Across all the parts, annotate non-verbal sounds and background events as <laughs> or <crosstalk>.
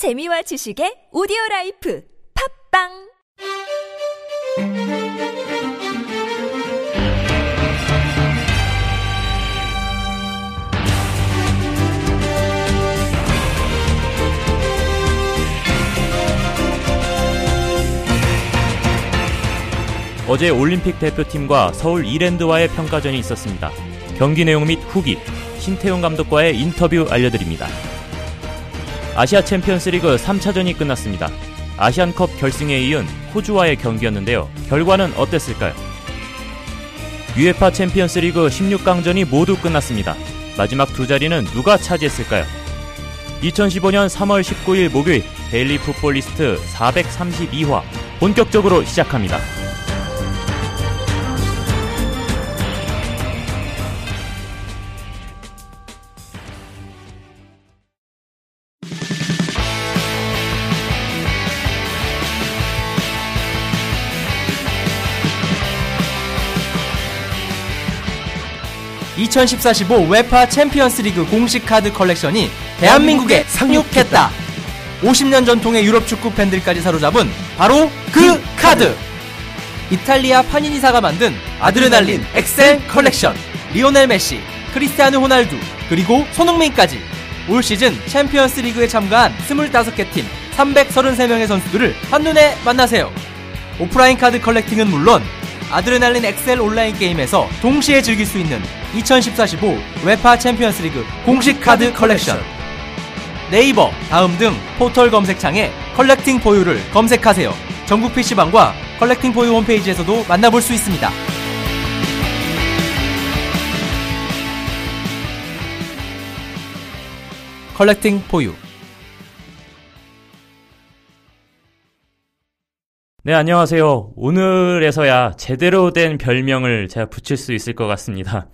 재미와 지식의 오디오 life 팟빵 어제 올림픽 대표팀과 서울 이랜드와의 평가전이 있었습니다. 경기 내용 및 후기, 신태용 감독과의 인터뷰 알려드립니다. 아시아 챔피언스 리그 3차전이 끝났습니다. 아시안컵 결승에 이은 호주와의 경기였는데요. 결과는 어땠을까요? UEFA 챔피언스 리그 16강전이 모두 끝났습니다. 마지막 두 자리는 누가 차지했을까요? 2015년 3월 19일 목요일 데일리 풋볼리스트 432화 본격적으로 시작합니다. 2014-15 UEFA 챔피언스 리그 공식 카드 컬렉션이 대한민국에 상륙했다. 50년 전통의 유럽 축구 팬들까지 사로잡은 바로 그 카드. 이탈리아 파니니사가 만든 아드레날린 XL 컬렉션. 리오넬 메시, 크리스티아누 호날두, 그리고 손흥민까지 올 시즌 챔피언스 리그에 참가한 25개 팀 333명의 선수들을 한눈에 만나세요. 오프라인 카드 collecting은 물론 아드레날린 XL 온라인 게임에서 동시에 즐길 수 있는 2014-15 UEFA 챔피언스 리그 공식 카드 컬렉션 네이버, 다음 등 포털 검색창에 컬렉팅 포유를 검색하세요. 전국 PC방과 컬렉팅 포유 홈페이지에서도 만나볼 수 있습니다. 컬렉팅 포유 네, 안녕하세요. 오늘에서야 제대로 된 별명을 제가 붙일 수 있을 것 같습니다.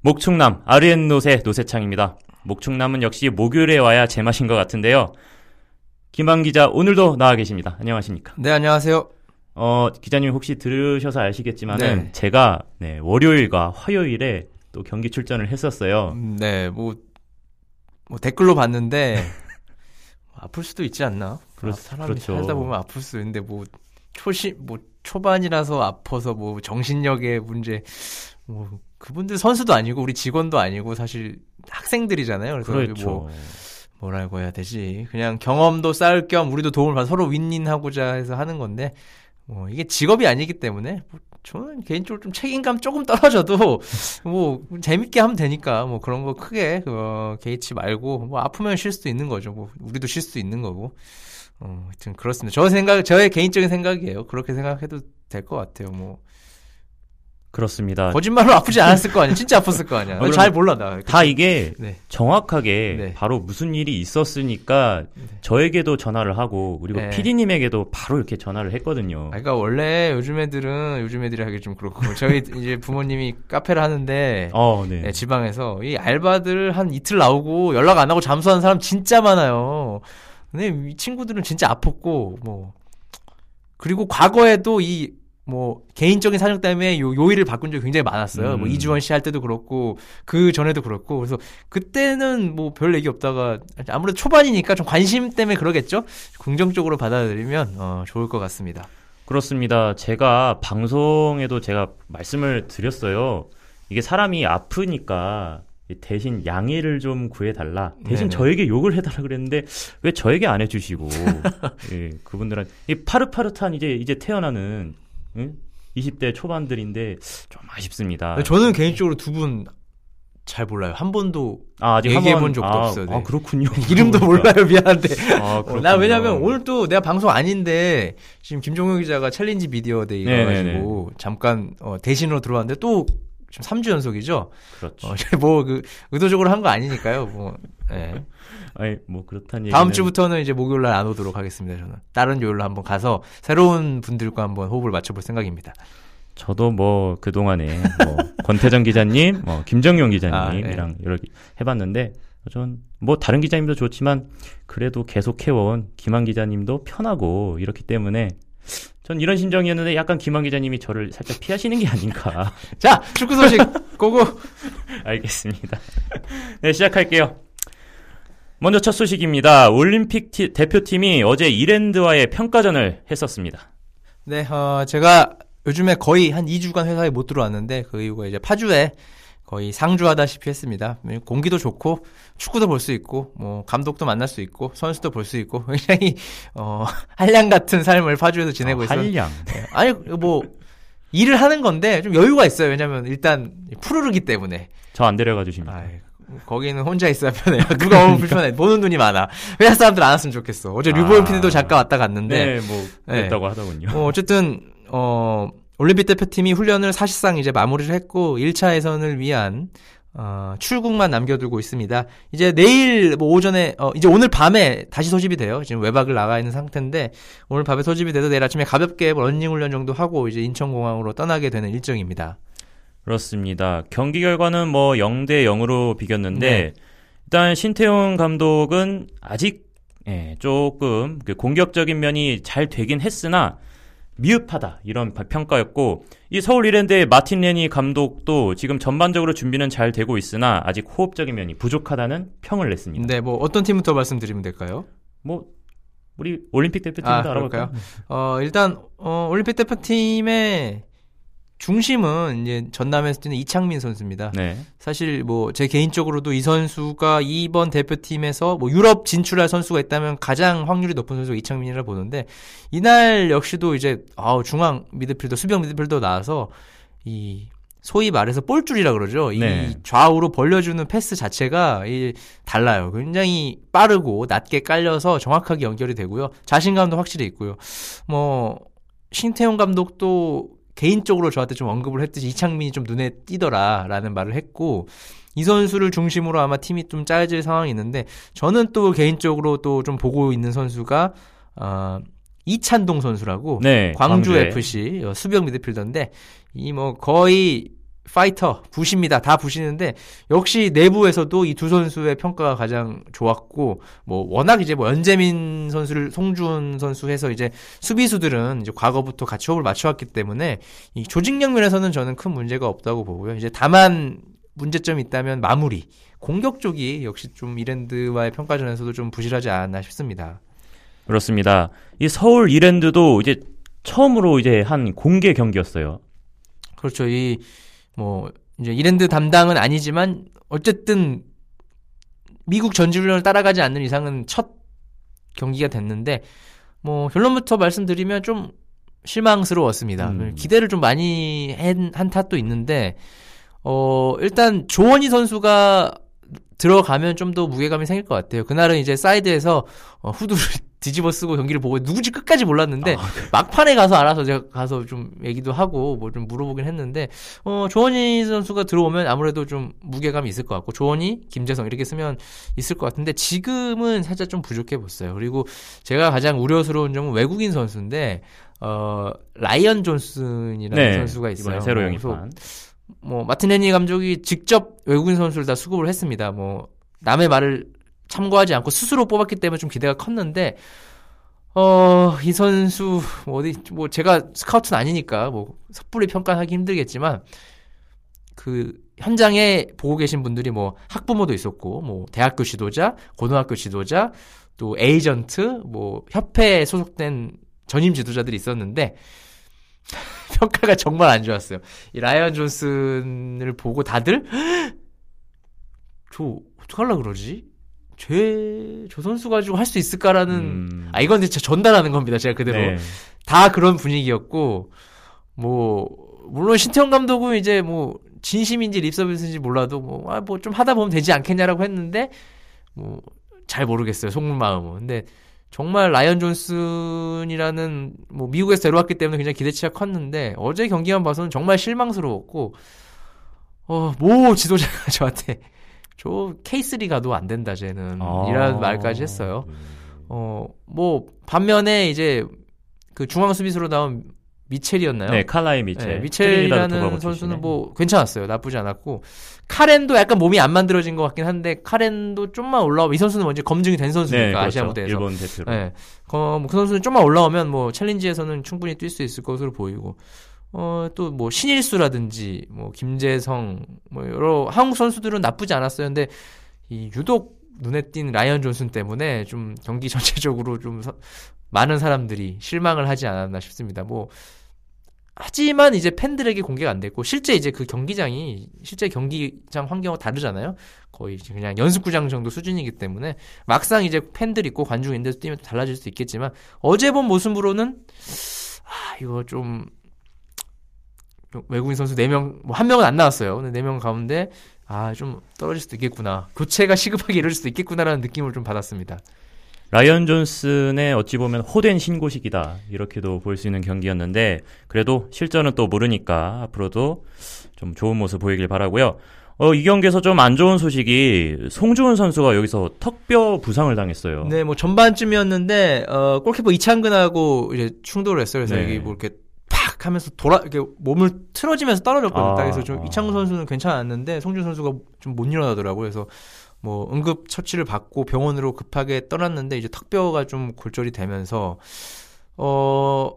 목충남, 아르엔노세 노세창입니다. 목충남은 역시 목요일에 와야 제맛인 것 같은데요. 김한 기자, 오늘도 나와 계십니다. 안녕하십니까? 네, 안녕하세요. 어, 기자님 혹시 들으셔서 아시겠지만 은 네. 제가 네, 월요일과 화요일에 또 경기 출전을 했었어요. 음, 네, 뭐, 뭐 댓글로 봤는데 <laughs> 아플 수도 있지 않나? 그렇- 아, 사람이 그렇죠. 살다 보면 아플 수 있는데 뭐 초시 뭐 초반이라서 아파서 뭐 정신력의 문제 뭐 그분들 선수도 아니고 우리 직원도 아니고 사실 학생들이잖아요. 그래서 우리 그렇죠. 뭐 뭐라고 해야 되지? 그냥 경험도 쌓을 겸 우리도 도움을 받아 서로 윈윈하고자 해서 하는 건데 뭐 이게 직업이 아니기 때문에 뭐 저는 개인적으로 좀 책임감 조금 떨어져도 <laughs> 뭐 재밌게 하면 되니까 뭐 그런 거 크게 어, 개의치 말고 뭐 아프면 쉴 수도 있는 거죠. 뭐 우리도 쉴 수도 있는 거고. 어, 하여튼 그렇습니다. 저 생각 저의 개인적인 생각이에요. 그렇게 생각해도 될 것 같아요. 뭐 그렇습니다. 거짓말로 아프지 않았을 거 아니야. 진짜 아팠을 거 아니야. 어, 잘 몰라 나. 다 이게 네. 정확하게 네. 바로 무슨 일이 있었으니까 저에게도 전화를 하고 그리고 네. PD님에게도 바로 이렇게 전화를 했거든요. 아, 그러니까 원래 요즘 애들은 요즘 애들이 하기 좀 그렇고 저희 이제 부모님이 카페를 하는데 어, 네. 네, 지방에서 이 알바들 한 이틀 나오고 연락 안 하고 잠수하는 사람 진짜 많아요. 근데 이 친구들은 진짜 아팠고 뭐 그리고 과거에도 이 뭐 개인적인 사정 때문에 요 요일을 바꾼 적이 굉장히 많았어요. 음. 뭐 이주원 씨 할 때도 그렇고 그 전에도 그렇고 그래서 그때는 뭐 별 얘기 없다가 아무래도 초반이니까 좀 관심 때문에 그러겠죠. 긍정적으로 받아들이면 어, 좋을 것 같습니다. 그렇습니다. 제가 방송에도 제가 말씀을 드렸어요. 이게 사람이 아프니까 대신 양해를 좀 구해달라. 대신 네네. 저에게 욕을 해달라 그랬는데 왜 저에게 안 해주시고 <laughs> 예, 그분들한 이 파릇파릇한 이제 이제 태어나는 응? 20대 초반들인데 좀 아쉽습니다. 저는 개인적으로 두 분 잘 몰라요. 한 번도 아, 아직 얘기해 본 적도 아, 없어요. 네. 아 그렇군요. <laughs> 이름도 몰라요. 미안한데. 아, 어. 나 왜냐면 오늘 또 내가 방송 아닌데 지금 김종현 기자가 챌린지 미디어 데이 네네네. 가가지고 잠깐 어, 대신으로 들어왔는데 또 지금 3주 연속이죠. 그렇죠. 어, 뭐그 의도적으로 한 거 아니니까요. 뭐 예. <laughs> 아니 뭐 얘기는 다음 주부터는 이제 목요일 날 안 오도록 하겠습니다. 저는 다른 요일로 한번 가서 새로운 분들과 한번 호흡을 맞춰볼 생각입니다. 저도 뭐 그동안에 뭐 권태정 기자님, 뭐 김정용 기자님이랑 아, 네. 여러 개 해봤는데 전 뭐 다른 기자님도 좋지만 그래도 계속 해온 김한 기자님도 편하고 이렇기 때문에 전 이런 심정이었는데 약간 김한 기자님이 저를 살짝 피하시는 게 아닌가. <laughs> 자 축구 소식 고고. <laughs> 알겠습니다. 네, 시작할게요. 먼저 첫 소식입니다. 올림픽 티, 대표팀이 어제 이랜드와의 평가전을 했었습니다. 네, 어, 제가 요즘에 거의 한 2주간 회사에 못 들어왔는데 그 이유가 이제 파주에 거의 상주하다시피 했습니다. 공기도 좋고 축구도 볼 수 있고 뭐 감독도 만날 수 있고 선수도 볼 수 있고 굉장히 어 <laughs> 한량 같은 삶을 파주에서 지내고 어, 있어요. 한량. 네. 아니 뭐 일을 하는 건데 좀 여유가 있어요. 왜냐면 일단 푸르르기 때문에. 저 안 데려가 주십니다. 아이, 거기는 혼자 있어야 편해요. <laughs> 누가 오면 불편해. 보는 눈이 많아. 회사 사람들 안 왔으면 좋겠어. 어제 류보현 아. PD도 잠깐 왔다 갔는데. 네, 뭐 그랬다고 하더군요. 어, 어쨌든 어 올림픽 대표팀이 훈련을 사실상 이제 마무리를 했고 1차 예선을 위한 어, 출국만 남겨두고 있습니다. 이제 내일 뭐 오전에 어, 이제 오늘 밤에 다시 소집이 돼요. 지금 외박을 나가 있는 상태인데 오늘 밤에 소집이 돼서 내일 아침에 가볍게 뭐 러닝 훈련 정도 하고 이제 인천공항으로 떠나게 되는 일정입니다. 그렇습니다. 경기 결과는 뭐 0대 0으로 비겼는데 네. 일단 신태용 감독은 아직 예, 조금 그 공격적인 면이 잘 되긴 했으나 미흡하다 이런 바- 평가였고 이 서울 이랜드의 마틴 레니 감독도 지금 전반적으로 준비는 잘 되고 있으나 아직 호흡적인 면이 부족하다는 평을 냈습니다. 네, 뭐 어떤 팀부터 말씀드리면 될까요? 뭐 우리 올림픽 대표팀도 아, 알아볼까요? 어, 일단 어, 올림픽 대표팀의 중심은 이제 전남에서 뛰는 이창민 선수입니다. 네. 사실 뭐 제 개인적으로도 이 선수가 이번 대표팀에서 뭐 유럽 진출할 선수가 있다면 가장 확률이 높은 선수가 이창민이라 보는데 이날 역시도 이제 아우 중앙 미드필더 수비형 미드필더 나와서 이 소위 말해서 볼줄이라 그러죠. 네. 이 좌우로 벌려주는 패스 자체가 이 달라요. 굉장히 빠르고 낮게 깔려서 정확하게 연결이 되고요. 자신감도 확실히 있고요. 뭐 신태용 감독도 개인적으로 저한테 좀 언급을 했듯이 이창민이 좀 눈에 띄더라라는 말을 했고 이 선수를 중심으로 아마 팀이 좀 짜여질 상황이 있는데 저는 또 개인적으로 또 좀 보고 있는 선수가 어, 이찬동 선수라고 네. 광주 광주에. FC 어, 수비형 미드필더인데 이 뭐 거의 파이터 부십니다. 다 부시는데 역시 내부에서도 이 두 선수의 평가가 가장 좋았고 뭐 워낙 이제 뭐 연재민 선수를 송준 선수 해서 이제 수비수들은 이제 과거부터 같이 호흡을 맞춰왔기 때문에 이 조직력 면에서는 저는 큰 문제가 없다고 보고요. 이제 다만 문제점이 있다면 마무리 공격 쪽이 역시 좀 이랜드와의 평가전에서도 좀 부실하지 않았나 싶습니다. 그렇습니다. 이 서울 이랜드도 이제 처음으로 이제 한 공개 경기였어요. 그렇죠. 이, 뭐, 이제 이랜드 담당은 아니지만, 어쨌든, 미국 전지훈련을 따라가지 않는 이상은 첫 경기가 됐는데, 뭐, 결론부터 말씀드리면 좀 실망스러웠습니다. 음. 기대를 좀 많이 한, 한 탓도 있는데, 어, 일단 조원희 선수가 들어가면 좀 더 무게감이 생길 것 같아요. 그날은 이제 사이드에서 어, 후드를 <laughs> 뒤집어 쓰고 경기를 보고 누구지 끝까지 몰랐는데 막판에 가서 알아서 제가 가서 좀 얘기도 하고 뭐 좀 물어보긴 했는데 어 조원희 선수가 들어오면 아무래도 좀 무게감이 있을 것 같고 조원희, 김재성 이렇게 쓰면 있을 것 같은데 지금은 살짝 좀 부족해 보였어요. 그리고 제가 가장 우려스러운 점은 외국인 선수인데 어 라이언 존슨이라는 네. 선수가 있어요. 새로 뭐 그래서 영입한. 뭐 마틴레니 감독이 직접 외국인 선수를 다 수급을 했습니다. 뭐 남의 말을 참고하지 않고 스스로 뽑았기 때문에 좀 기대가 컸는데 어, 이 선수 뭐 어디 뭐 제가 스카우트는 아니니까 뭐 섣불리 평가하기 힘들겠지만 그 현장에 보고 계신 분들이 뭐 학부모도 있었고 뭐 대학교 지도자, 고등학교 지도자, 또 에이전트, 뭐 협회에 소속된 전임 지도자들이 있었는데 <laughs> 평가가 정말 안 좋았어요. 이 라이언 존슨을 보고 다들 저 어떡하려 그러지? 쟤, 저 선수 가지고 할 수 있을까라는 음. 아 이건 진짜 전달하는 겁니다. 제가 그대로 네. 다 그런 분위기였고 뭐 물론 신태용 감독은 이제 뭐 진심인지 립서비스인지 몰라도 뭐 아 뭐 좀 하다 보면 되지 않겠냐라고 했는데 뭐 잘 모르겠어요 속마음은 근데 정말 라이언 존슨이라는 뭐 미국에서 데려왔기 때문에 굉장히 기대치가 컸는데 어제 경기만 봐서는 정말 실망스러웠고 어뭐 지도자가 <laughs> 저한테 저 K3 가도 안 된다 쟤는 아. 이런 말까지 했어요. 어, 뭐, 반면에 이제, 그 중앙 수비수로 나온 미첼이었나요? 네, 칼라이 미첼. 네, 미첼이라는 선수는. 뭐, 괜찮았어요. 나쁘지 않았고. 카렌도 약간 몸이 안 만들어진 것 같긴 한데, 카렌도 좀만 올라오면, 이 선수는 먼저 검증이 된 선수니까, 네, 아시아 그렇죠. 무대에서. 일본 대표로. 네. 어, 뭐그 선수는 좀만 올라오면 뭐 챌린지에서는 충분히 뛸 수 있을 것으로 보이고 어, 또 뭐 신일수라든지 뭐 김재성 뭐 여러 한국 선수들은 나쁘지 않았어요. 근데 이 유독 눈에 띈 라이언 존슨 때문에 좀 경기 <laughs> 전체적으로 좀 서, 많은 사람들이 실망을 하지 않았나 싶습니다. 뭐 하지만 이제 팬들에게 공개가 안 됐고 실제 이제 그 경기장이 실제 경기장 환경과 다르잖아요. 거의 그냥 연습구장 정도 수준이기 때문에 막상 이제 팬들 있고 관중 인데서 뛰면 달라질 수 있겠지만 어제 본 모습으로는 아 이거 좀 외국인 선수 4명, 뭐, 한 명은 안 나왔어요. 근데 4명 가운데, 아, 좀 떨어질 수도 있겠구나. 교체가 <laughs> 시급하게 이럴 수도 있겠구나라는 느낌을 좀 받았습니다. 라이언 존슨의 어찌 보면 호된 신고식이다. 이렇게도 볼 수 있는 경기였는데, 그래도 실전은 또 모르니까 앞으로도 좀 좋은 모습 보이길 바라고요 어, 이 경기에서 좀 안 좋은 소식이 송주훈 선수가 여기서 턱뼈 부상을 당했어요. 네, 뭐 전반쯤이었는데 어, 골키퍼 이창근하고 이제 충돌을 했어요. 그래서 네. 이게 뭐 이렇게 팍 하면서 돌아 이렇게 몸을 틀어지면서 떨어졌거든요. 아, 그래서 좀 아. 이창근 선수는 괜찮았는데 송준 선수가 좀 못 일어나더라고요. 그래서 뭐 응급 처치를 받고 병원으로 급하게 떠났는데 이제 턱뼈가 좀 골절이 되면서 어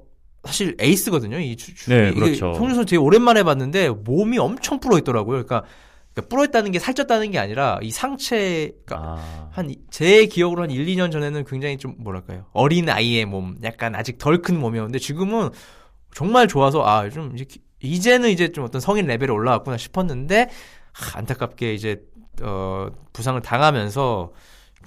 사실 에이스거든요. 이 주, 주- 네, 그렇죠. 송준 선수 되게 오랜만에 봤는데 몸이 엄청 불어 있더라고요. 그러니까, 그러니까 불어 있다는 게 살쪘다는 게 아니라 이 상체 그러니까 아, 한제 기억으로 한 1, 2년 전에는 굉장히 좀 뭐랄까요 어린 아이의 몸, 약간 아직 덜 큰 몸이었는데 지금은 정말 좋아서 아 좀 이제 기- 이제는 이제 좀 어떤 성인 레벨에 올라왔구나 싶었는데 하, 안타깝게 이제 어 부상을 당하면서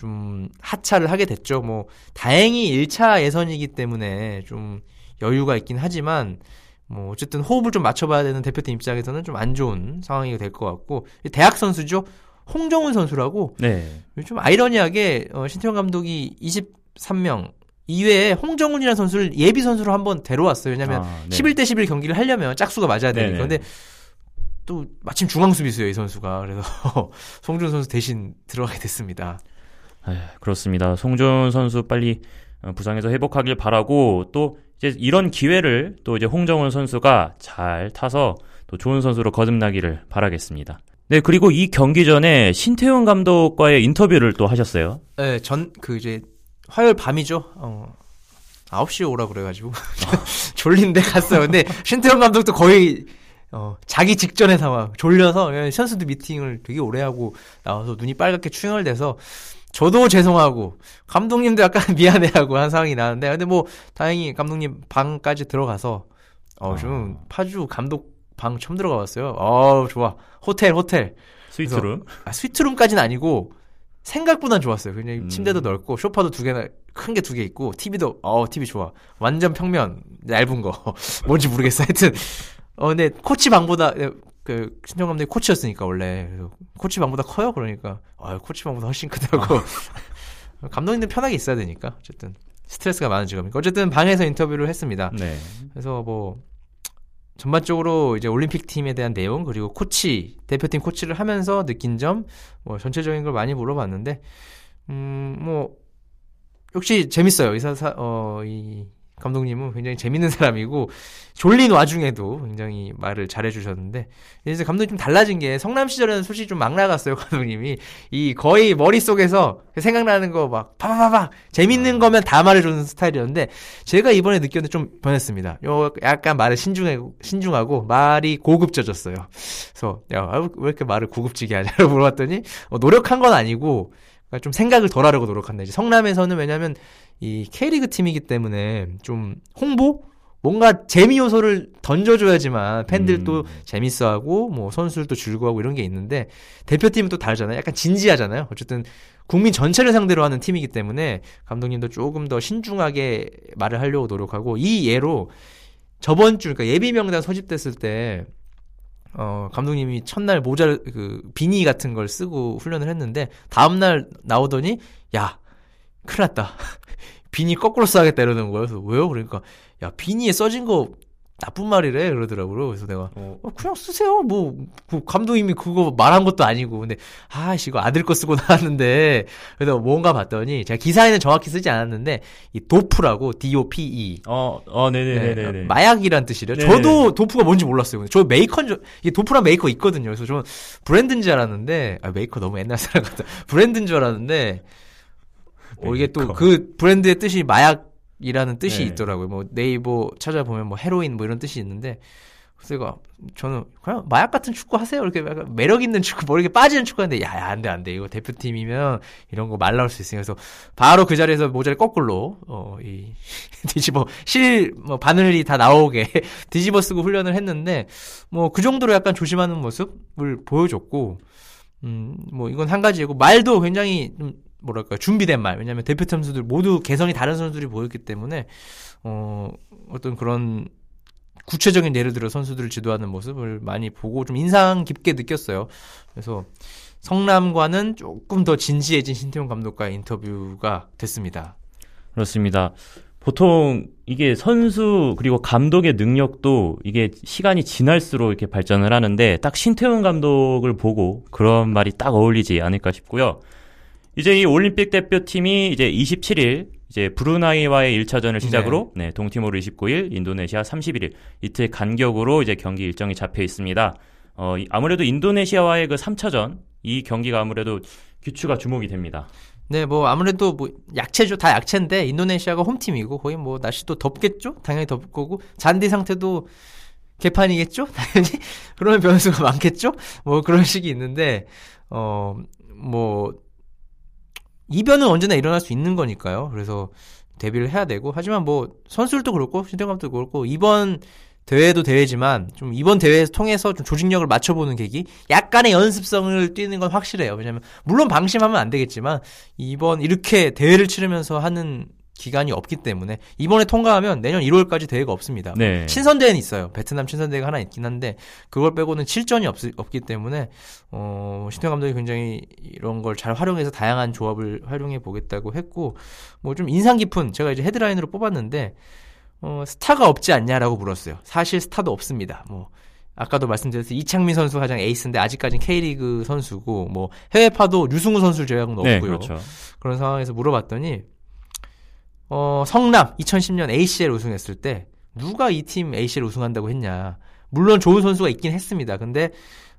좀 하차를 하게 됐죠. 뭐 다행히 1차 예선이기 때문에 좀 여유가 있긴 하지만 뭐 어쨌든 호흡을 좀 맞춰봐야 되는 대표팀 입장에서는 좀 안 좋은 상황이 될 것 같고 대학 선수죠. 홍정훈 선수라고 네. 좀 아이러니하게 어, 신태용 감독이 23명 이외에 홍정훈이라는 선수를 예비 선수로 한번 데려왔어요. 왜냐하면 아, 네. 11대 11 경기를 하려면 짝수가 맞아야 되니까. 네네. 근데 또 마침 중앙 수비수예요, 이 선수가. 그래서 <laughs> 송준 선수 대신 들어가게 됐습니다. 에휴, 그렇습니다. 송준 선수 빨리 어, 부상에서 회복하길 바라고 또 이제 이런 기회를 또 이제 홍정훈 선수가 잘 타서 또 좋은 선수로 거듭나기를 바라겠습니다. 네, 그리고 이 경기 전에 신태용 감독과의 인터뷰를 또 하셨어요. 네, 전 그 이제 화요일 밤이죠. 어. 9시에 오라 그래가지고 <laughs> 졸린데 갔어요. 근데 신태용 감독도 거의 어, 자기 직전의 상황 졸려서 예, 선수들 미팅을 되게 오래 하고 나와서 눈이 빨갛게 충혈돼서 저도 죄송하고 감독님도 약간 <laughs> 미안해하고 한 상황이 나는데 근데 뭐 다행히 감독님 방까지 들어가서 어좀 아. 파주 감독 방 처음 들어가 봤어요. 어 좋아 호텔 호텔 스위트룸. 아, 스위트룸까지는 아니고 생각보단 좋았어요. 그냥 음. 침대도 넓고 소파도 두 개나 큰 게 두 개 있고 TV도 어 TV 좋아. 완전 평면 얇은 거 <laughs> 뭔지 모르겠어. 하여튼 어 근데 코치 방보다 그 신정 감독이 코치였으니까 원래 코치 방보다 커요. 그러니까 아 코치 방보다 훨씬 크다고. <laughs> 감독님들 편하게 있어야 되니까 어쨌든 스트레스가 많은 직업이니까 어쨌든 방에서 인터뷰를 했습니다. 네. 그래서 뭐 전반적으로 이제 올림픽 팀에 대한 내용 그리고 코치 대표팀 코치를 하면서 느낀 점 뭐 전체적인 걸 많이 물어봤는데 음 뭐 역시 재밌어요 이사사 어이 감독님은 굉장히 재밌는 사람이고 졸린 와중에도 굉장히 말을 잘해주셨는데 이제 감독이 좀 달라진 게 성남 시절에는 솔직히 좀 막 나갔어요 감독님이 이 거의 머릿속에서 생각나는 거 막 파파파파 재밌는 거면 다 말해주는 스타일이었는데 제가 이번에 느꼈는데 좀 변했습니다. 요 약간 말을 신중하고 신중하고 말이 고급져졌어요. 그래서 야 왜 이렇게 말을 고급지게 하냐고 물어봤더니 어, 노력한 건 아니고 그러니까 좀 생각을 덜 하려고 노력한다. 이제 성남에서는 왜냐면 이 K리그 팀이기 때문에 좀 홍보 뭔가 재미 요소를 던져줘야지만 팬들도 음. 재밌어하고 뭐 선수들도 즐거워하고 이런 게 있는데 대표팀은 또 다르잖아요. 약간 진지하잖아요. 어쨌든 국민 전체를 상대로 하는 팀이기 때문에 감독님도 조금 더 신중하게 말을 하려고 노력하고 이 예로 저번 주 그러니까 예비 명단 소집됐을 때 어, 감독님이 첫날 모자를, 그, 비니 같은 걸 쓰고 훈련을 했는데, 다음날 나오더니, 야, 큰일 났다. <laughs> 비니 거꾸로 써야겠다 이러는 거예요. 그래서 왜요? 그러니까, 야, 비니에 써진 거 나쁜 말이래. 그러더라고요. 그래서 내가, 어, 그냥 쓰세요. 뭐, 그 감독님이 그거 말한 것도 아니고. 근데, 아씨, 이거 아들 거 쓰고 <laughs> 나왔는데, 그래서 뭔가 봤더니, 제가 기사에는 정확히 쓰지 않았는데, 이 dope라고, D-O-P-E. 어, 어, 네, 네네네 네. 마약이란 뜻이래요. 저도 dope가 뭔지 몰랐어요. 근데 저 메이커인 줄, 이게 dope란 메이커 있거든요. 그래서 저는 브랜드인 줄 알았는데, 아, 메이커 너무 옛날 사람 같다. 브랜드인 줄 알았는데, 어, 이게 또. 그 브랜드의 뜻이 마약 이라는 뜻이 네. 있더라고요. 뭐 네이버 찾아보면 뭐 헤로인 뭐 이런 뜻이 있는데, 그래서 저는 그냥 마약 같은 축구 하세요. 이렇게 매력 있는 축구, 뭐 이렇게 빠지는 축구 하는데, 야, 야, 안 돼, 안 돼. 이거 대표팀이면 이런 거 말 나올 수 있으니까. 그래서 바로 그 자리에서 모자를 거꾸로, 어, 이, <laughs> 뒤집어, 실, 뭐, 바늘이 다 나오게 <laughs> 뒤집어 쓰고 훈련을 했는데, 뭐, 그 정도로 약간 조심하는 모습을 보여줬고, 음, 뭐, 이건 한 가지고, 말도 굉장히 좀, 뭐랄까, 준비된 말. 왜냐면 대표 선수들 모두 개성이 다른 선수들이 보였기 때문에, 어, 어떤 그런 구체적인 예를 들어 선수들을 지도하는 모습을 많이 보고 좀 인상 깊게 느꼈어요. 그래서 성남과는 조금 더 진지해진 신태용 감독과의 인터뷰가 됐습니다. 그렇습니다. 보통 이게 선수 그리고 감독의 능력도 이게 시간이 지날수록 이렇게 발전을 하는데 딱 신태용 감독을 보고 그런 말이 딱 어울리지 않을까 싶고요. 이제 이 올림픽 대표팀이 이제 27일 이제 브루나이와의 1차전을 시작으로 네. 네, 동티모르 29일, 인도네시아 31일 이틀 간격으로 이제 경기 일정이 잡혀 있습니다. 어, 아무래도 인도네시아와의 그 3차전 이 경기가 아무래도 규추가 주목이 됩니다. 네, 뭐 아무래도 뭐 약체죠. 다 약체인데 인도네시아가 홈팀이고 거의 뭐 날씨도 덥겠죠. 당연히 덥 거고 잔디 상태도 개판이겠죠. <laughs> 당연히 그런 변수가 많겠죠. 뭐 그런 식이 있는데 어뭐 이변은 언제나 일어날 수 있는 거니까요. 그래서 데뷔를 해야 되고 하지만 뭐 선수들도 그렇고 신대감도 그렇고 이번 대회도 대회지만 좀 이번 대회에서 통해서 좀 조직력을 맞춰보는 계기 약간의 연습성을 뛰는 건 확실해요. 왜냐면 물론 방심하면 안 되겠지만 이번 이렇게 대회를 치르면서 하는 기간이 없기 때문에 이번에 통과하면 내년 1월까지 대회가 없습니다. 네. 친선 대회는 있어요. 베트남 친선 대회가 하나 있긴 한데 그걸 빼고는 7전이 없, 없기 때문에 어, 신태 감독이 굉장히 이런 걸 잘 활용해서 다양한 조합을 활용해 보겠다고 했고 뭐 좀 인상 깊은 제가 이제 헤드라인으로 뽑았는데 어, 스타가 없지 않냐라고 물었어요. 사실 스타도 없습니다. 뭐 아까도 말씀드렸듯이 이창민 선수 가장 에이스인데 아직까지는 K리그 선수고 뭐 해외파도 류승우 선수 제외하고는 없고요. 네, 그렇죠. 그런 상황에서 물어봤더니 어, 성남 2010년 ACL 우승했을 때 누가 이 팀 ACL 우승한다고 했냐. 물론 좋은 선수가 있긴 했습니다. 근데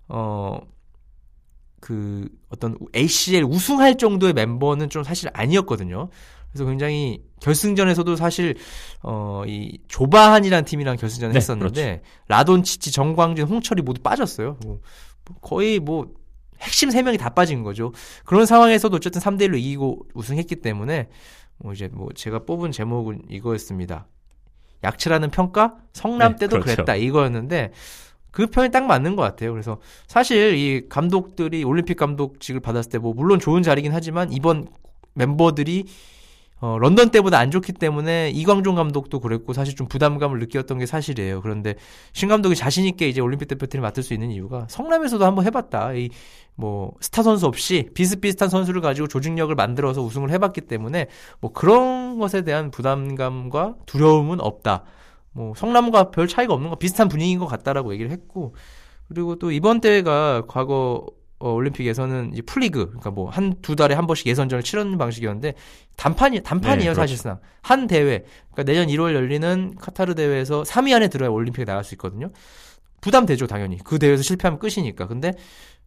어, 그 어떤 ACL 우승할 정도의 멤버는 좀 사실 아니었거든요. 그래서 굉장히 결승전에서도 사실 어 이 조바한이라는 팀이랑 결승전을 네, 했었는데 그렇죠. 라돈치치, 정광진, 홍철이 모두 빠졌어요. 뭐 거의 뭐 핵심 3명이 다 빠진 거죠. 그런 상황에서도 어쨌든 3대 1로 이기고 우승했기 때문에 뭐 이제 뭐 제가 뽑은 제목은 이거였습니다. 약체라는 평가? 성남 네, 때도 네, 그렇죠. 그랬다 이거였는데 그 편이 딱 맞는 것 같아요. 그래서 사실 이 감독들이 올림픽 감독직을 받았을 때 뭐 물론 좋은 자리긴 하지만 이번 멤버들이 어, 런던 때보다 안 좋기 때문에 이광종 감독도 그랬고 사실 좀 부담감을 느꼈던 게 사실이에요. 그런데 신 감독이 자신 있게 이제 올림픽 대표팀을 맡을 수 있는 이유가 성남에서도 한번 해봤다. 이 뭐 스타 선수 없이 비슷비슷한 선수를 가지고 조직력을 만들어서 우승을 해봤기 때문에 뭐 그런 것에 대한 부담감과 두려움은 없다. 뭐 성남과 별 차이가 없는 거 비슷한 분위기인 것 같다라고 얘기를 했고 그리고 또 이번 대회가 과거 어, 올림픽에서는 이제 풀리그 그러니까 뭐 한 두 달에 한 번씩 예선전을 치르는 방식이었는데 단판이 단판이에요 네, 그렇죠. 사실상 한 대회 그러니까 내년 1월 열리는 카타르 대회에서 3위 안에 들어야 올림픽에 나갈 수 있거든요. 부담되죠 당연히 그 대회에서 실패하면 끝이니까. 근데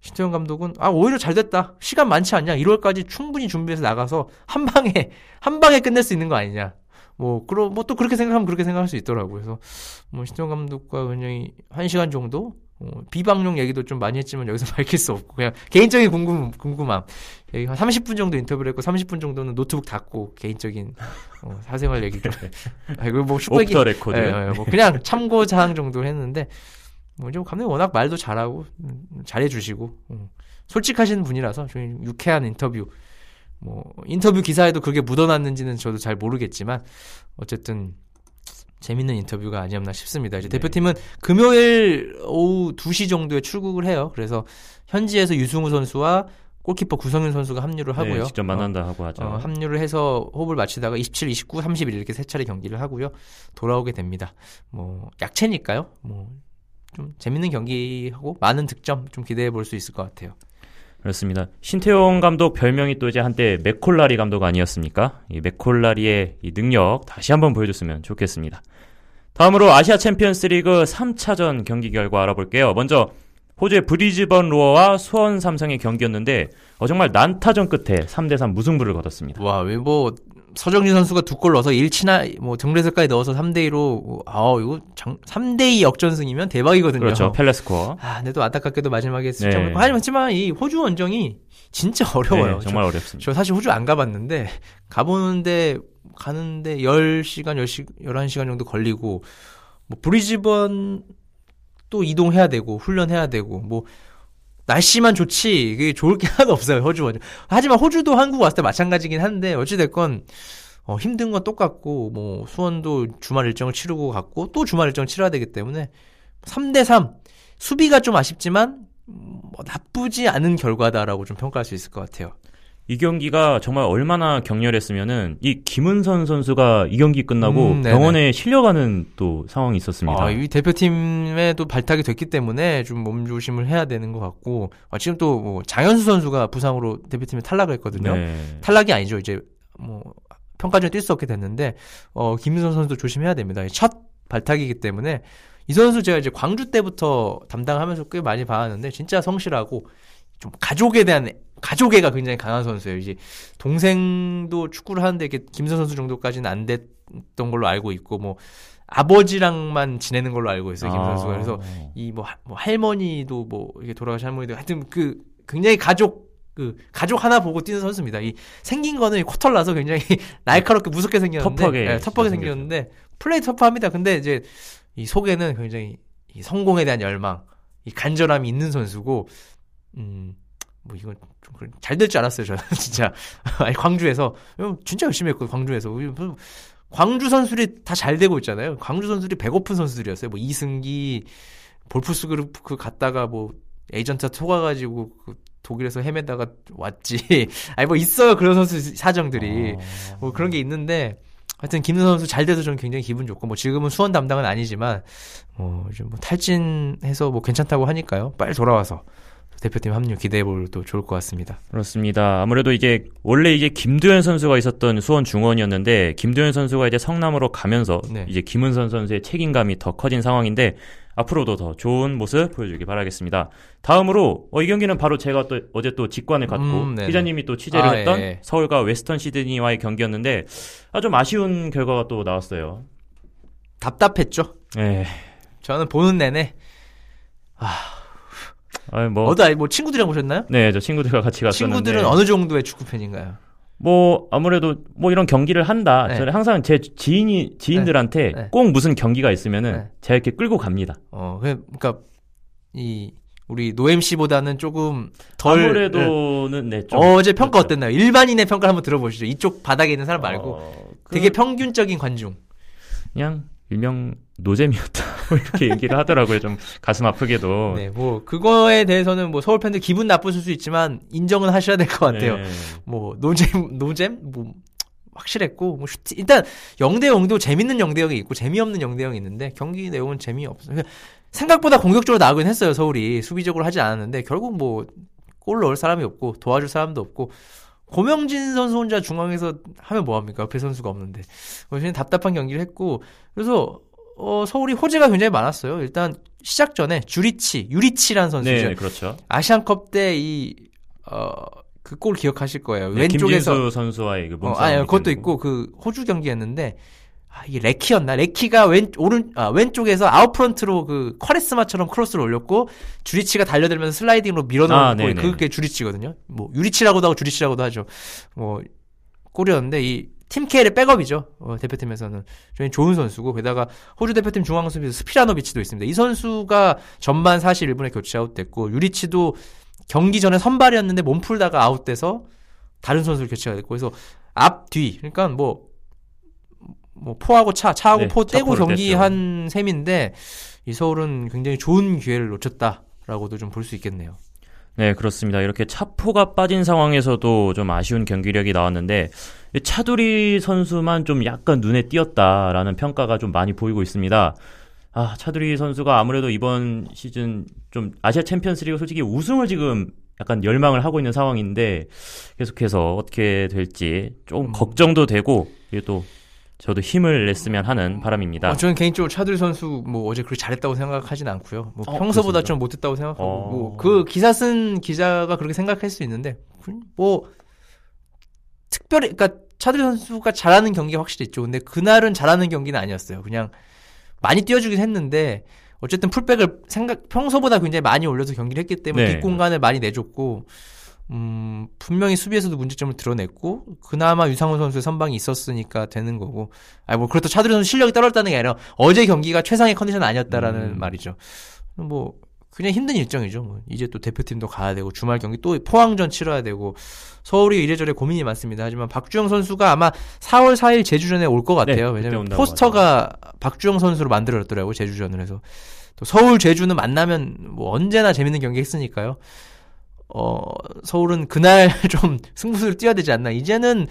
신태용 감독은 아 오히려 잘 됐다 시간 많지 않냐 1월까지 충분히 준비해서 나가서 한 방에 <laughs> 한 방에 끝낼 수 있는 거 아니냐. 뭐, 그러, 뭐 또 그렇게 생각하면 그렇게 생각할 수 있더라고요. 그래서, 뭐, 신태용 감독과 굉장히 한 시간 정도 어, 비방용 얘기도 좀 많이 했지만 여기서 <laughs> 밝힐 수 없고 그냥 개인적인 궁금 궁금함. 여기 한 30분 정도 인터뷰를 했고 30분 정도는 노트북 닫고 개인적인 어, 사생활 얘기 좀. <laughs> 아 이거 뭐 오프 더 레코드. 예, 예, 뭐 그냥 참고 사항 정도 했는데 뭐좀 감독이 워낙 말도 잘하고 음, 잘해주시고 음, 솔직하신 분이라서 좀 유쾌한 인터뷰. 뭐 인터뷰 기사에도 그게 묻어났는지는 저도 잘 모르겠지만 어쨌든 재밌는 인터뷰가 아니었나 싶습니다. 이제 네. 대표팀은 금요일 오후 2시 정도에 출국을 해요. 그래서 현지에서 유승우 선수와 골키퍼 구성윤 선수가 합류를 네, 하고요. 네, 직접 만난다 어, 하고 하죠. 어, 합류를 해서 호흡을 마치다가 27, 29, 31 이렇게 세 차례 경기를 하고요. 돌아오게 됩니다. 뭐 약체니까요. 뭐 좀 재밌는 경기하고 많은 득점 좀 기대해 볼 수 있을 것 같아요. 그렇습니다. 신태용 감독 별명이 또 이제 한때 맥콜라리 감독 아니었습니까? 이 맥콜라리의 이 능력 다시 한번 보여줬으면 좋겠습니다. 다음으로 아시아 챔피언스 리그 3차전 경기 결과 알아볼게요. 먼저 호주의 브리즈번 로어와 수원 삼성의 경기였는데 어, 정말 난타전 끝에 3대3 무승부를 거뒀습니다. 와, 왜뭐 서정진 선수가 두 골 넣어서 1치나 뭐 등레설까지 넣어서 3대 2로 아 이거 장, 3대 2 역전승이면 대박이거든요. 그렇죠. 펠레스코어. 아, 근데 또 안타깝게도 마지막에 승점 네. 하지만 이 호주 원정이 진짜 어려워요. 네, 정말 저, 어렵습니다. 저 사실 호주 안 가봤는데 가보는데 가는데 10시간, 10시, 11시간 정도 걸리고 뭐 브리즈번 또 이동해야 되고 훈련해야 되고 뭐 날씨만 좋지 이게 좋을 게 <laughs> 하나도 없어요 호주 원. 하지만 호주도 한국 왔을 때 마찬가지긴 한데 어찌 됐건 어, 힘든 건 똑같고 뭐 수원도 주말 일정을 치르고 갔고 또 주말 일정 을 치러야 되기 때문에 3대 3 수비가 좀 아쉽지만 뭐 나쁘지 않은 결과다라고 좀 평가할 수 있을 것 같아요. 이 경기가 정말 얼마나 격렬했으면은 이 김은선 선수가 이 경기 끝나고 음, 병원에 실려가는 또 상황이 있었습니다. 아, 이 대표팀에도 발탁이 됐기 때문에 좀 몸조심을 해야 되는 것 같고 아, 지금 또 뭐 장현수 선수가 부상으로 대표팀에 탈락을 했거든요. 네. 탈락이 아니죠. 이제 뭐 평가전에 뛸 수 없게 됐는데 어, 김은선 선수도 조심해야 됩니다. 첫 발탁이기 때문에 이 선수 제가 이제 광주 때부터 담당하면서 꽤 많이 봐왔는데 진짜 성실하고 좀 가족에 대한 가족애가 굉장히 강한 선수예요. 이제 동생도 축구를 하는데 이게 김선 선수 정도까지는 안 됐던 걸로 알고 있고 뭐 아버지랑만 지내는 걸로 알고 있어요. 김 아. 선수가. 그래서 이뭐 뭐 할머니도 뭐 이게 돌아가신 할머니도 하여튼 그 굉장히 가족 그 가족 하나 보고 뛰는 선수입니다. 이 생긴 거는 코털 나서 굉장히 <laughs> 날카롭게 무섭게 생겼는데 터프하게, 네, 터프하게 생겼는데 플레이 터프합니다. 근데 이제 이 속에는 굉장히 이 성공에 대한 열망, 이 간절함이 있는 선수고 음, 뭐 이건 좀잘 될 줄 알았어요, 저는 <laughs> 진짜. 아니 광주에서 진짜 열심히 했고 광주에서 광주 선수들이 다 잘 되고 있잖아요. 광주 선수들이 배고픈 선수들이었어요. 뭐 이승기 볼프스 그룹 그 갔다가 뭐 에이전트 속아가지고 그 독일에서 헤매다가 왔지. <laughs> 아니 뭐 있어요 그런 선수 사정들이 어... 뭐 그런 게 있는데 하여튼 김선 선수 잘 돼서 저는 굉장히 기분 좋고 뭐 지금은 수원 담당은 아니지만 뭐 뭐 탈진해서 뭐 괜찮다고 하니까요. 빨리 돌아와서 대표팀 합류 기대해 볼도 좋을 것 같습니다. 그렇습니다. 아무래도 이게 원래 이게 김두현 선수가 있었던 수원 중원이었는데 김두현 선수가 이제 성남으로 가면서 네. 이제 김은선 선수의 책임감이 더 커진 상황인데 앞으로도 더 좋은 모습 보여주기 바라겠습니다. 다음으로 어, 이 경기는 바로 제가 또 어제 또 직관을 갖고 음, 기자님이 또 취재를 아, 했던 예. 서울과 웨스턴 시드니와의 경기였는데 아, 좀 아쉬운 결과가 또 나왔어요. 답답했죠. 예. 저는 보는 내내 아 아니 뭐 어디 뭐 친구들이랑 보셨나요? 네, 저 친구들과 같이 갔었는데 친구들은 어느 정도의 축구 팬인가요? 뭐 아무래도 뭐 이런 경기를 한다. 네. 저는 항상 제 지인이 지인들한테 네. 네. 꼭 무슨 경기가 있으면은 네. 제가 이렇게 끌고 갑니다. 어, 그러니까 이 우리 노 MC보다는 조금 덜 아무래도는 네. 좀 어제 평가 그렇죠. 어땠나요? 일반인의 평가 한번 들어보시죠. 이쪽 바닥에 있는 사람 말고 어, 그... 되게 평균적인 관중. 그냥 일명 노잼이었다 <laughs> 뭐 이렇게 얘기를 하더라고요. 좀 가슴 아프게도. 네, 뭐 그거에 대해서는 뭐 서울 팬들 기분 나쁘실 수 있지만 인정은 하셔야 될 것 같아요. 네. 뭐 노잼 노잼 뭐 확실했고 뭐 슈팅 일단 0대 0도 재밌는 0대 0이 있고 재미없는 0대 0이 있는데 경기 내용은 재미없어요. 생각보다 공격적으로 나오긴 했어요. 서울이 수비적으로 하지 않았는데 결국 뭐 골 넣을 사람이 없고 도와줄 사람도 없고 고명진 선수 혼자 중앙에서 하면 뭐합니까? 옆에 선수가 없는데. 굉장히 답답한 경기를 했고, 그래서, 어, 서울이 호재가 굉장히 많았어요. 일단, 시작 전에 주리치, 유리치라는 선수죠. 네, 그렇죠. 아시안컵 때 이, 어, 그 골 기억하실 거예요. 네, 왼쪽에서. 김진수 선수와의 그 몸싸움. 어, 아니, 그것도 있고, 그, 호주 경기였는데, 아, 이게 레키였나? 레키가 왼, 오른, 아, 왼쪽에서 아웃프런트로 그 커레스마처럼 크로스를 올렸고, 주리치가 달려들면서 슬라이딩으로 밀어넣은 아, 골, 그게 주리치거든요. 뭐, 유리치라고도 하고 주리치라고도 하죠. 뭐, 골이었는데, 이, 팀 케이힐의 백업이죠. 어, 대표팀에서는. 저희 좋은 선수고, 게다가 호주 대표팀 중앙 수비수 스피라노비치도 있습니다. 이 선수가 전반 41분에 교체 아웃됐고, 유리치도 경기 전에 선발이었는데 몸 풀다가 아웃돼서 다른 선수를 교체가 됐고, 그래서 앞, 뒤. 그러니까 뭐, 뭐 포하고 차, 차하고 네, 포 떼고 경기한 셈인데 이 서울은 굉장히 좋은 기회를 놓쳤다라고도 좀 볼 수 있겠네요. 네, 그렇습니다. 이렇게 차포가 빠진 상황에서도 좀 아쉬운 경기력이 나왔는데 차두리 선수만 좀 약간 눈에 띄었다라는 평가가 좀 많이 보이고 있습니다. 아, 차두리 선수가 아무래도 이번 시즌 좀 아시아 챔피언스리그 솔직히 우승을 지금 약간 열망을 하고 있는 상황인데 계속해서 어떻게 될지 좀 음. 걱정도 되고 이게 또 저도 힘을 냈으면 하는 바람입니다. 어, 저는 개인적으로 차두리 선수 뭐 어제 그렇게 잘했다고 생각하진 않고요. 뭐 어, 평소보다 그렇습니까? 좀 못했다고 생각하고 어... 뭐그 기사 쓴 기자가 그렇게 생각할 수 있는데 뭐 특별히 그러니까 차두리 선수가 잘하는 경기가 확실히 있죠. 근데 그날은 잘하는 경기는 아니었어요. 그냥 많이 뛰어주긴 했는데 어쨌든 풀백을 생각 평소보다 굉장히 많이 올려서 경기를 했기 때문에 네. 뒷공간을 많이 내줬고 음, 분명히 수비에서도 문제점을 드러냈고 그나마 유상훈 선수의 선방이 있었으니까 되는 거고 아니 뭐 그렇다고 차두리 선수 실력이 떨어졌다는 게 아니라 어제 경기가 최상의 컨디션 아니었다라는 음. 말이죠. 뭐 그냥 힘든 일정이죠. 뭐 이제 또 대표팀도 가야 되고 주말 경기 또 포항전 치러야 되고 서울이 이래저래 고민이 많습니다. 하지만 박주영 선수가 아마 4월 4일 제주전에 올 것 같아요. 네, 왜냐면 포스터가 박주영 선수로 만들어졌더라고요. 제주전을 해서 또 서울 제주는 만나면 뭐 언제나 재밌는 경기 했으니까요. 어 서울은 그날 <laughs> 좀 승부수를 띄워야 되지 않나. 이제는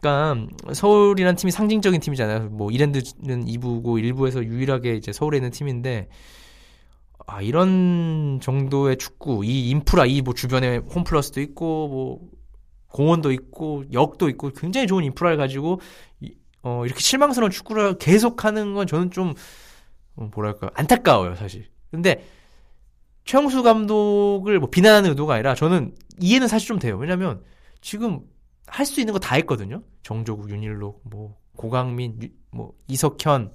그러니까 서울이란 팀이 상징적인 팀이잖아요. 뭐 이랜드는 2부고 1부에서 유일하게 이제 서울에 있는 팀인데 아 이런 정도의 축구 이 인프라 이 뭐 주변에 홈플러스도 있고 뭐 공원도 있고 역도 있고 굉장히 좋은 인프라를 가지고 이- 어 이렇게 실망스러운 축구를 계속 하는 건 저는 좀 어, 뭐랄까 안타까워요 사실. 근데 최영수 감독을 뭐 비난하는 의도가 아니라 저는 이해는 사실 좀 돼요. 왜냐면 지금 할 수 있는 거 다 했거든요. 정조국, 윤일록, 뭐 고강민, 유- 뭐 이석현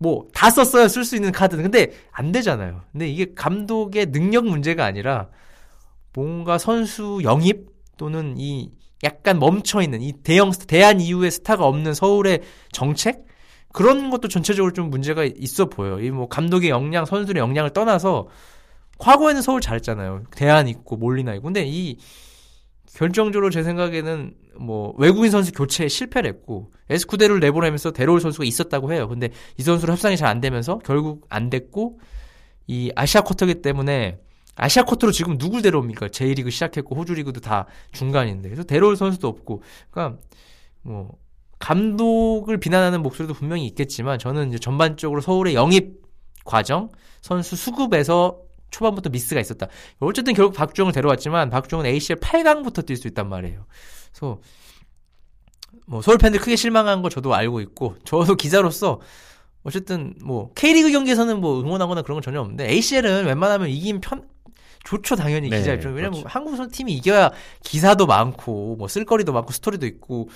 뭐 다 썼어요. 쓸 수 있는 카드는. 근데 안 되잖아요. 근데 이게 감독의 능력 문제가 아니라 뭔가 선수 영입 또는 이 약간 멈춰 있는 이 대형 대한 이후에 스타가 없는 서울의 정책 그런 것도 전체적으로 좀 문제가 있어 보여요. 이 뭐 감독의 역량, 선수의 역량을 떠나서 과거에는 서울 잘했잖아요. 대안 있고 몰리나 있고. 근데 이 결정적으로 제 생각에는 뭐 외국인 선수 교체에 실패를 했고 에스쿠데를 내보내면서 데려올 선수가 있었다고 해요. 근데 이 선수로 협상이 잘 안 되면서 결국 안 됐고 이 아시아 쿼터기 때문에 아시아 쿼터로 지금 누굴 데려옵니까? J리그 시작했고 호주 리그도 다 중간인데 그래서 데려올 선수도 없고 그러니까 뭐 감독을 비난하는 목소리도 분명히 있겠지만 저는 이제 전반적으로 서울의 영입 과정 선수 수급에서 초반부터 미스가 있었다. 어쨌든 결국 박주영을 데려왔지만 박주영은 ACL 8강부터 뛸 수 있단 말이에요. 그래서 뭐 서울 팬들 크게 실망한 거 저도 알고 있고 저도 기자로서 어쨌든 뭐 K리그 경기에서는 뭐 응원하거나 그런 건 전혀 없는데 ACL은 웬만하면 이긴 편 좋죠 당연히 네, 기자 입장 왜냐면 그렇죠. 한국 선 팀이 이겨야 기사도 많고 뭐 쓸거리도 많고 스토리도 있고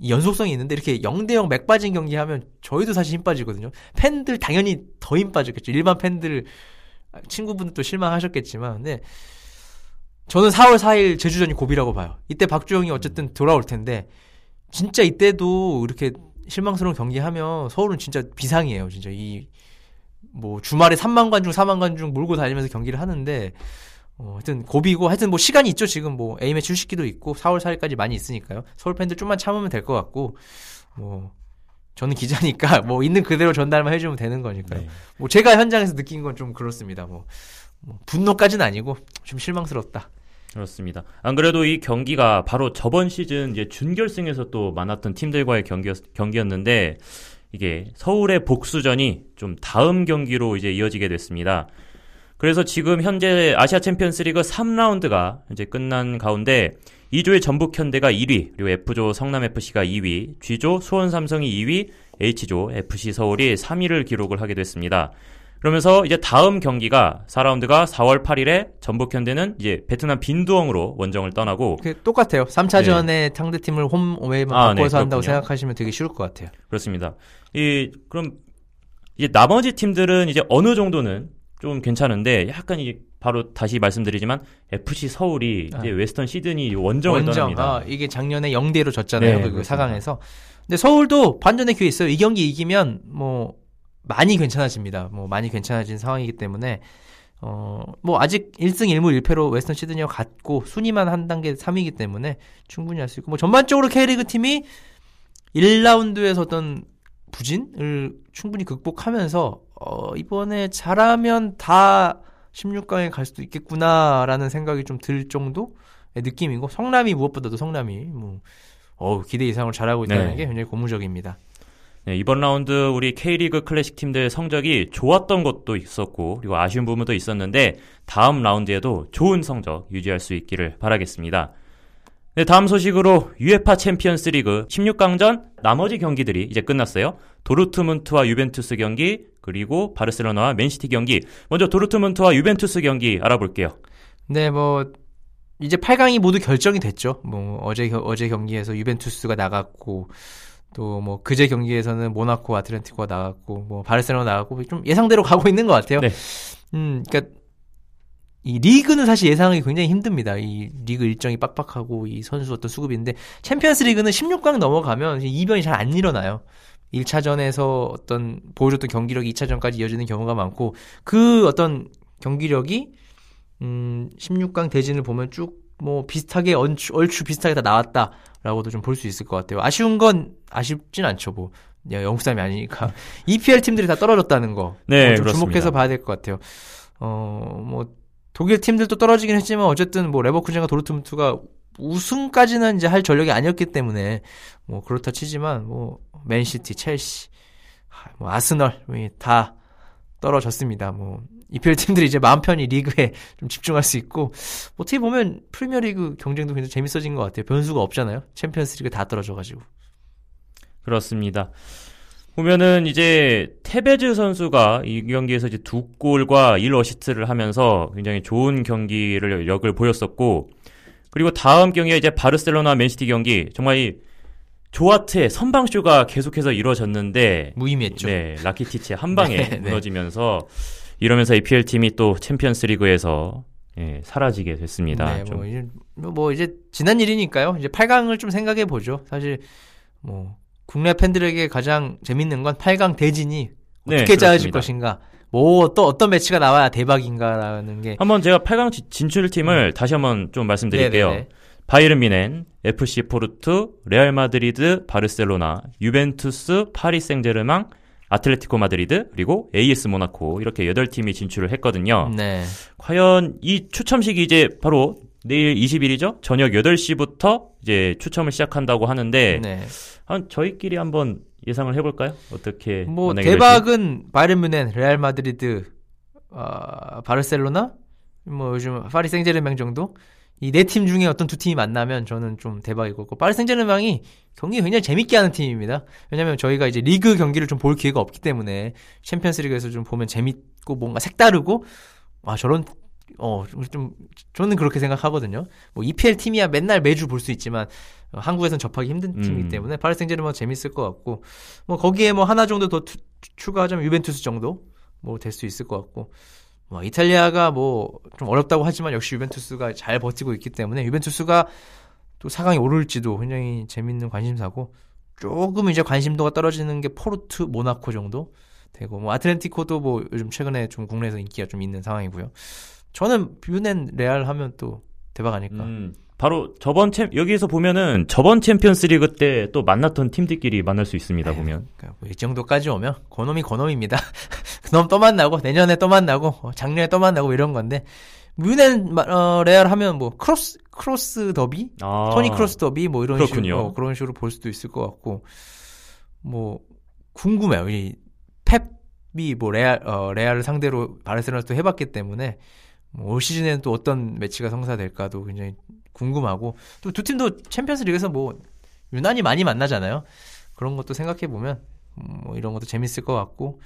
이 연속성이 있는데 이렇게 0대0 맥 빠진 경기 하면 저희도 사실 힘 빠지거든요. 팬들 당연히 더 힘 빠졌겠죠. 일반 팬들 친구분들도 실망하셨겠지만 근데 저는 4월 4일 제주전이 고비라고 봐요. 이때 박주영이 어쨌든 돌아올 텐데 진짜 이때도 이렇게 실망스러운 경기하면 서울은 진짜 비상이에요. 진짜 이 뭐 주말에 3만 관중, 4만 관중 몰고 다니면서 경기를 하는데 어, 하여튼 고비고 하여튼 뭐 시간이 있죠. 지금 뭐 A매치 휴식기도 있고 4월 4일까지 많이 있으니까요. 서울 팬들 좀만 참으면 될 것 같고 뭐 저는 기자니까 <laughs> 뭐 있는 그대로 전달만 해주면 되는 거니까요. 네. 뭐 제가 현장에서 느낀 건 좀 그렇습니다. 뭐, 뭐 분노까지는 아니고 좀 실망스럽다. 그렇습니다. 안 그래도 이 경기가 바로 저번 시즌 이제 준결승에서 또 만났던 팀들과의 경기였, 경기였는데 이게 서울의 복수전이 좀 다음 경기로 이제 이어지게 됐습니다. 그래서 지금 현재 아시아 챔피언스 리그 3라운드가 이제 끝난 가운데 2조의 전북 현대가 1위, 그리고 F조 성남 FC가 2위, G조 수원 삼성이 2위, H조 FC 서울이 3위를 기록을 하게 됐습니다. 그러면서 이제 다음 경기가 4라운드가 4월 8일에 전북 현대는 이제 베트남 빈두엉으로 원정을 떠나고 그 똑같아요. 3차전에 상대팀을 홈 어웨이만 아, 네, 바꿔서 한다고 그렇군요. 생각하시면 되게 쉬울 것 같아요. 그렇습니다. 이 그럼 이제 나머지 팀들은 이제 어느 정도는 좀 괜찮은데 약간 이 바로 다시 말씀드리지만 FC 서울이 아. 이제 웨스턴 시드니 원정을 원정, 떠납니다. 아, 이게 작년에 0대1로 졌잖아요. 네, 그. 4강에서. 근데 서울도 반전의 기회 있어요. 이 경기 이기면 뭐 많이 괜찮아집니다. 뭐 많이 괜찮아진 상황이기 때문에 어, 뭐 아직 1승 1무 1패로 웨스턴 시드니와 같고 순위만 한 단계 3위이기 때문에 충분히 할 수 있고 뭐 전반적으로 K리그 팀이 1라운드에서 어떤 부진을 충분히 극복하면서 어, 이번에 잘하면 다 16강에 갈 수도 있겠구나라는 생각이 좀 들 정도의 느낌이고 성남이 무엇보다도 성남이 뭐 어, 기대 이상으로 잘하고 있다는 네. 게 굉장히 고무적입니다. 네, 이번 라운드 우리 K리그 클래식 팀들 성적이 좋았던 것도 있었고 그리고 아쉬운 부분도 있었는데 다음 라운드에도 좋은 성적 유지할 수 있기를 바라겠습니다. 네, 다음 소식으로 UEFA 챔피언스 리그 16강전 나머지 경기들이 이제 끝났어요. 도르트문트와 유벤투스 경기 그리고 바르셀로나와 맨시티 경기. 먼저 도르트문트와 유벤투스 경기 알아볼게요. 네, 뭐 이제 8강이 모두 결정이 됐죠. 뭐 어제 겨- 어제 경기에서 유벤투스가 나갔고 또 뭐 그제 경기에서는 모나코 아틀레티코가 나갔고 뭐 바르셀로나 나갔고 좀 예상대로 가고 있는 것 같아요. 네. 음, 그러니까 이 리그는 사실 예상하기 굉장히 힘듭니다. 이 리그 일정이 빡빡하고 이 선수 어떤 수급인데 챔피언스 리그는 16강 넘어가면 이변이 잘 안 일어나요. 1차전에서 어떤 보여줬던 경기력이 2차전까지 이어지는 경우가 많고 그 어떤 경기력이 음 16강 대진을 보면 쭉 뭐 비슷하게 얼추, 얼추 비슷하게 다 나왔다라고도 좀 볼 수 있을 것 같아요. 아쉬운 건 아쉽진 않죠. 뭐 영수삼이 아니니까 <laughs> EPL 팀들이 다 떨어졌다는 거. 네, 뭐좀 그렇습니다. 주목해서 봐야 될 것 같아요. 어, 뭐 독일 팀들도 떨어지긴 했지만 어쨌든 뭐 레버쿠젠과 도르트문트가 우승까지는 이제 할 전력이 아니었기 때문에 뭐 그렇다 치지만 뭐 맨시티, 첼시, 하, 뭐 아스널 뭐다 떨어졌습니다. 뭐 EPL 팀들이 이제 마음 편히 리그에 좀 집중할 수 있고 어떻게 보면 프리미어리그 경쟁도 굉장히 재밌어진 것 같아요. 변수가 없잖아요. 챔피언스리그 다 떨어져가지고. 그렇습니다. 보면은 이제 테베즈 선수가 이 경기에서 이제 두 골과 1어시스트를 하면서 굉장히 좋은 경기를 역을 보였었고 그리고 다음 경기가 이제 바르셀로나 맨시티 경기 정말 이 조 하트의 선방쇼가 계속해서 이루어졌는데 무의미했죠. 네, 라키티치의 한 방에 <laughs> 네, 네. 무너지면서 이러면서 EPL 팀이 또 챔피언스 리그에서 예, 사라지게 됐습니다. 네, 좀뭐 이제 뭐 이제 지난 일이니까요. 이제 8강을 좀 생각해 보죠. 사실 뭐 국내 팬들에게 가장 재밌는 건 8강 대진이 네, 어떻게 짜여질 그렇습니다. 것인가. 뭐 또 어떤 매치가 나와야 대박인가라는 게 한번 제가 8강 지- 진출 팀을 다시 한번 좀 말씀드릴게요. 음. 네네네. 바이른 뮌헨, FC 포르투, 레알 마드리드, 바르셀로나, 유벤투스, 파리 생제르맹, 아틀레티코 마드리드, 그리고 AS 모나코 이렇게 8팀이 진출을 했거든요. 네. 과연 이 추첨식이 이제 바로 내일 20일이죠? 저녁 8시부터 이제 추첨을 시작한다고 하는데 네. 한 저희끼리 한번 예상을 해볼까요? 어떻게 뭐 될지? 대박은 바이른 뮌헨, 레알 마드리드, 어, 바르셀로나, 뭐 요즘 파리 생제르맹 정도 이 네 팀 중에 어떤 두 팀이 만나면 저는 좀 대박일 같고 파리 생제르맹이 경기 굉장히 재밌게 하는 팀입니다. 왜냐면 저희가 이제 리그 경기를 좀 볼 기회가 없기 때문에 챔피언스리그에서 좀 보면 재밌고 뭔가 색다르고 아 저런 어 좀 저는 그렇게 생각하거든요. 뭐 EPL 팀이야 맨날 매주 볼 수 있지만 어, 한국에선 접하기 힘든 팀이기 음. 때문에 파리 생제르맹 재밌을 것 같고 뭐 거기에 뭐 하나 정도 더 투- 추가하자면 유벤투스 정도 뭐 될 수 있을 것 같고 뭐 이탈리아가 뭐 좀 어렵다고 하지만 역시 유벤투스가 잘 버티고 있기 때문에 유벤투스가 또 4강에 오를지도 굉장히 재밌는 관심사고 조금 이제 관심도가 떨어지는 게 포르투, 모나코 정도 되고 뭐 아틀레티코도 뭐 요즘 최근에 좀 국내에서 인기가 좀 있는 상황이고요. 저는 뮌헨 레알 하면 또 대박 아닐까. 음, 바로 저번 챔 여기에서 보면은 저번 챔피언스리그 때 또 만났던 팀들끼리 만날 수 있습니다. 네. 보면 그러니까 뭐이 정도까지 오면 고놈이 고놈입니다. <laughs> 그놈 또 만나고 내년에 또 만나고 어, 작년에 또 만나고 이런 건데 마- 어, 레알 하면 뭐 크로스 크로스 더비 아, 토니 크로스 더비 뭐 이런 그렇군요. 식으로 어, 그런 식으로 볼 수도 있을 것 같고 뭐 궁금해요. 이 펩이 뭐 레알 어, 레알을 상대로 바르셀로나 또 해봤기 때문에 뭐 올 시즌에는 또 어떤 매치가 성사될까도 굉장히 궁금하고 또 두 팀도 챔피언스 리그에서 뭐 유난히 많이 만나잖아요. 그런 것도 생각해 보면 뭐 이런 것도 재밌을 것 같고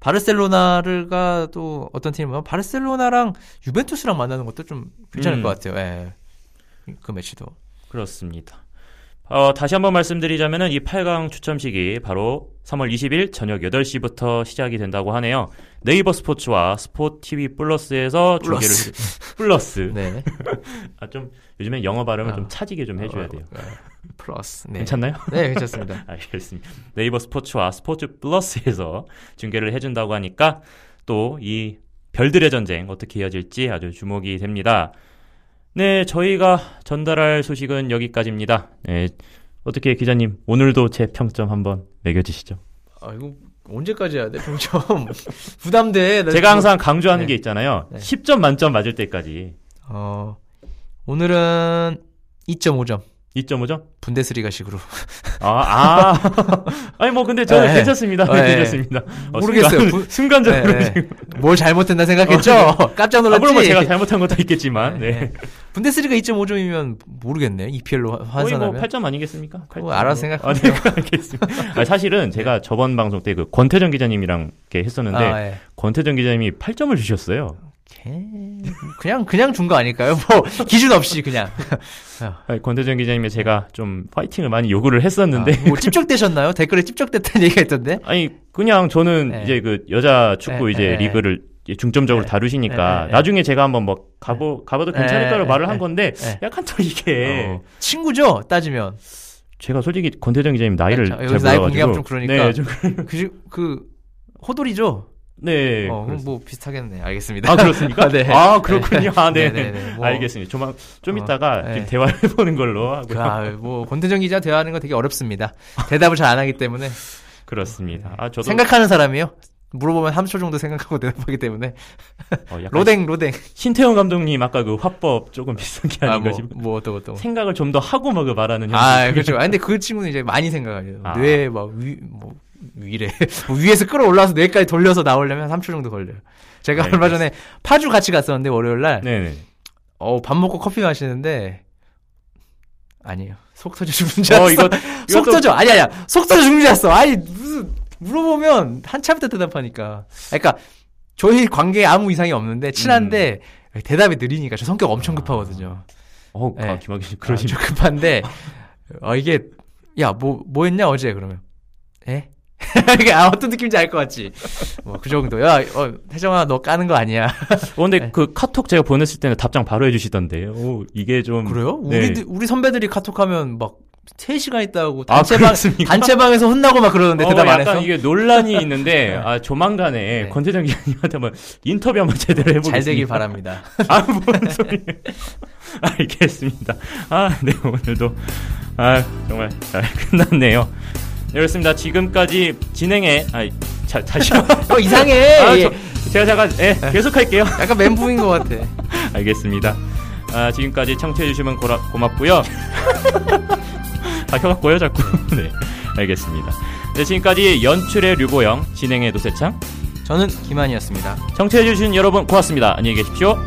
바르셀로나가 또 어떤 팀이면 바르셀로나랑 유벤투스랑 만나는 것도 좀 괜찮을 음. 것 같아요. 예. 그 매치도. 그렇습니다. 어, 다시 한번 말씀드리자면은 이 8강 추첨식이 바로 3월 20일 저녁 8시부터 시작이 된다고 하네요. 네이버 스포츠와 SPOTV 플러스에서 중계를 <laughs> 플러스. 해- <laughs> 플러스. 네. <laughs> 아 좀 요즘엔 영어 발음을 아. 좀 차지게 좀 해줘야 돼요. 어, 어, 플러스. 네. 괜찮나요? 네, 괜찮습니다. 알겠습니다. 네이버 스포츠와 스포츠 플러스에서 중계를 해준다고 하니까 또 이 별들의 전쟁 어떻게 이어질지 아주 주목이 됩니다. 네, 저희가 전달할 소식은 여기까지입니다. 네, 어떻게 기자님 오늘도 제 평점 한번 매겨주시죠. 아, 이거 언제까지 해야 돼? 평점. <laughs> 부담돼. 나 제가 항상 강조하는 네. 게 있잖아요. 네. 10점 만점 맞을 때까지 어, 오늘은 2.5점. 2.5점? 분데스리가식으로. <laughs> 아, 아. <laughs> 아니 뭐 근데 저는 네. 괜찮습니다. 네. 괜찮습니다. 어, 모르겠어요. 순간, 부- <laughs> 순간적으로 네, 네. 지금 뭘 잘못했나 생각했죠? 깜짝 아, 놀랐지? 물론 뭐 제가 잘못한 것도 있겠지만 네. 분데스리가 2.5점이면 모르겠네요. EPL로 거의 뭐 환산하면. 8점 아니겠습니까? 그거 8점. 알아서 생각하세요. 아, 네. 아, 사실은 제가 저번 방송 때 그 권태정 기자님이랑 이렇게 했었는데 아, 예. 권태정 기자님이 8점을 주셨어요. 걔 그냥 그냥 준 거 아닐까요? 뭐 기준 없이 그냥 아니, 권대정 기자님의 제가 좀 파이팅을 많이 요구를 했었는데 아, 뭐 찝적대셨나요? 댓글에 찝적댔다는 얘기가 있던데. <laughs> 아니 그냥 저는 네. 이제 그 여자 축구 네, 이제 네, 리그를 중점적으로 네. 다루시니까 네, 네, 나중에 제가 한번 뭐 가보 가봐도 괜찮을까로 네, 말을 네, 한 건데 네. 약간 또 이게 어, 친구죠 따지면 제가 솔직히 권대정 기자님 나이를 그렇죠. 잘 나이 몰라가지고 공개하면 좀 그러니까. 네, 좀, 그, 그 호돌이죠. 네 어. 뭐 비슷하겠네. 알겠습니다. 아 그렇습니까? <laughs> 네. 아 그렇군요. 아, 네. 네, 네, 네. 뭐, 알겠습니다. 좀, 좀 어, 이따가 네. 좀 대화를 <laughs> 해보는 걸로 하고요. 그, 아, 뭐 권태정 기자 대화하는 거 되게 어렵습니다. 대답을 잘 안 하기 때문에 그렇습니다. 아 저도 생각하는 사람이요. 물어보면 3초 정도 생각하고 <laughs> 대답하기 때문에 어, 로댕 로댕. 신태용 감독님 아까 그 화법 조금 비슷한 게 아, 아닌가 뭐, 싶. 뭐 어떤 어떤. 생각을 좀 더 하고 막 말하는 형. 아, 그렇죠. 아, 근데 그 친구는 이제 많이 생각해요. 아. 뇌에 막 위, 뭐, 위래. <laughs> 뭐 위에서 끌어올라서 뇌까지 돌려서 나오려면 3초 정도 걸려요. 제가 네, 얼마 전에 파주 같이 갔었는데, 월요일 날. 네네. 어, 밥 먹고 커피 마시는데, 아니에요. 속 터져 죽는 줄어 알았어. 이거 <laughs> 속 터져. 아니, 아니야. 속 터져 죽는 줄 알았어. 아니, 무슨, 물어보면 한참 있다 대답하니까. 그러니까, 저희 관계에 아무 이상이 없는데, 친한데, 대답이 느리니까 저 성격 엄청 급하거든요. 어, 네. 아, 김학기 씨 아, 그러시면 좀 급한데, 어, 이게, 야, 뭐, 뭐 했냐, 어제, 그러면. 에? 이게, 아, 어떤 느낌인지 알 것 같지? 뭐, 그 정도. 야, 어, 태정아, 너 까는 거 아니야. 어, 근데 네. 그 카톡 제가 보냈을 때는 답장 바로 해주시던데. 오, 이게 좀. 그래요? 네. 우리, 우리 선배들이 카톡하면 막, 3시간 있다고 아, 단체방, 그렇습니까? 단체방에서 혼나고 막 그러는데 어, 대답 안 했어? 이게 논란이 있는데, <laughs> 아, 조만간에 네. 권태정 기자님한테 한번 인터뷰 한번 제대로 해보겠습니다. 잘 되길 바랍니다. <laughs> 아, 뭔 소리예요. <laughs> 알겠습니다. 아, 네, 오늘도, 아, 정말 잘 끝났네요. 네, 그렇습니다. 지금까지 진행해, 아, 자, 다시. <laughs> 어, 이상해! 아, 예. 저, 제가 잠깐, 예, 계속 할게요. 약간 멘붕인 것 같아. <laughs> 알겠습니다. 아, 지금까지 청취해주시면 고라, 고맙고요. <laughs> 아, 혀갖고요, 자꾸. 네, 알겠습니다. 네, 지금까지 연출의 류보영, 진행의 노세창, 저는 김한이었습니다. 청취해주신 여러분 고맙습니다. 안녕히 계십시오.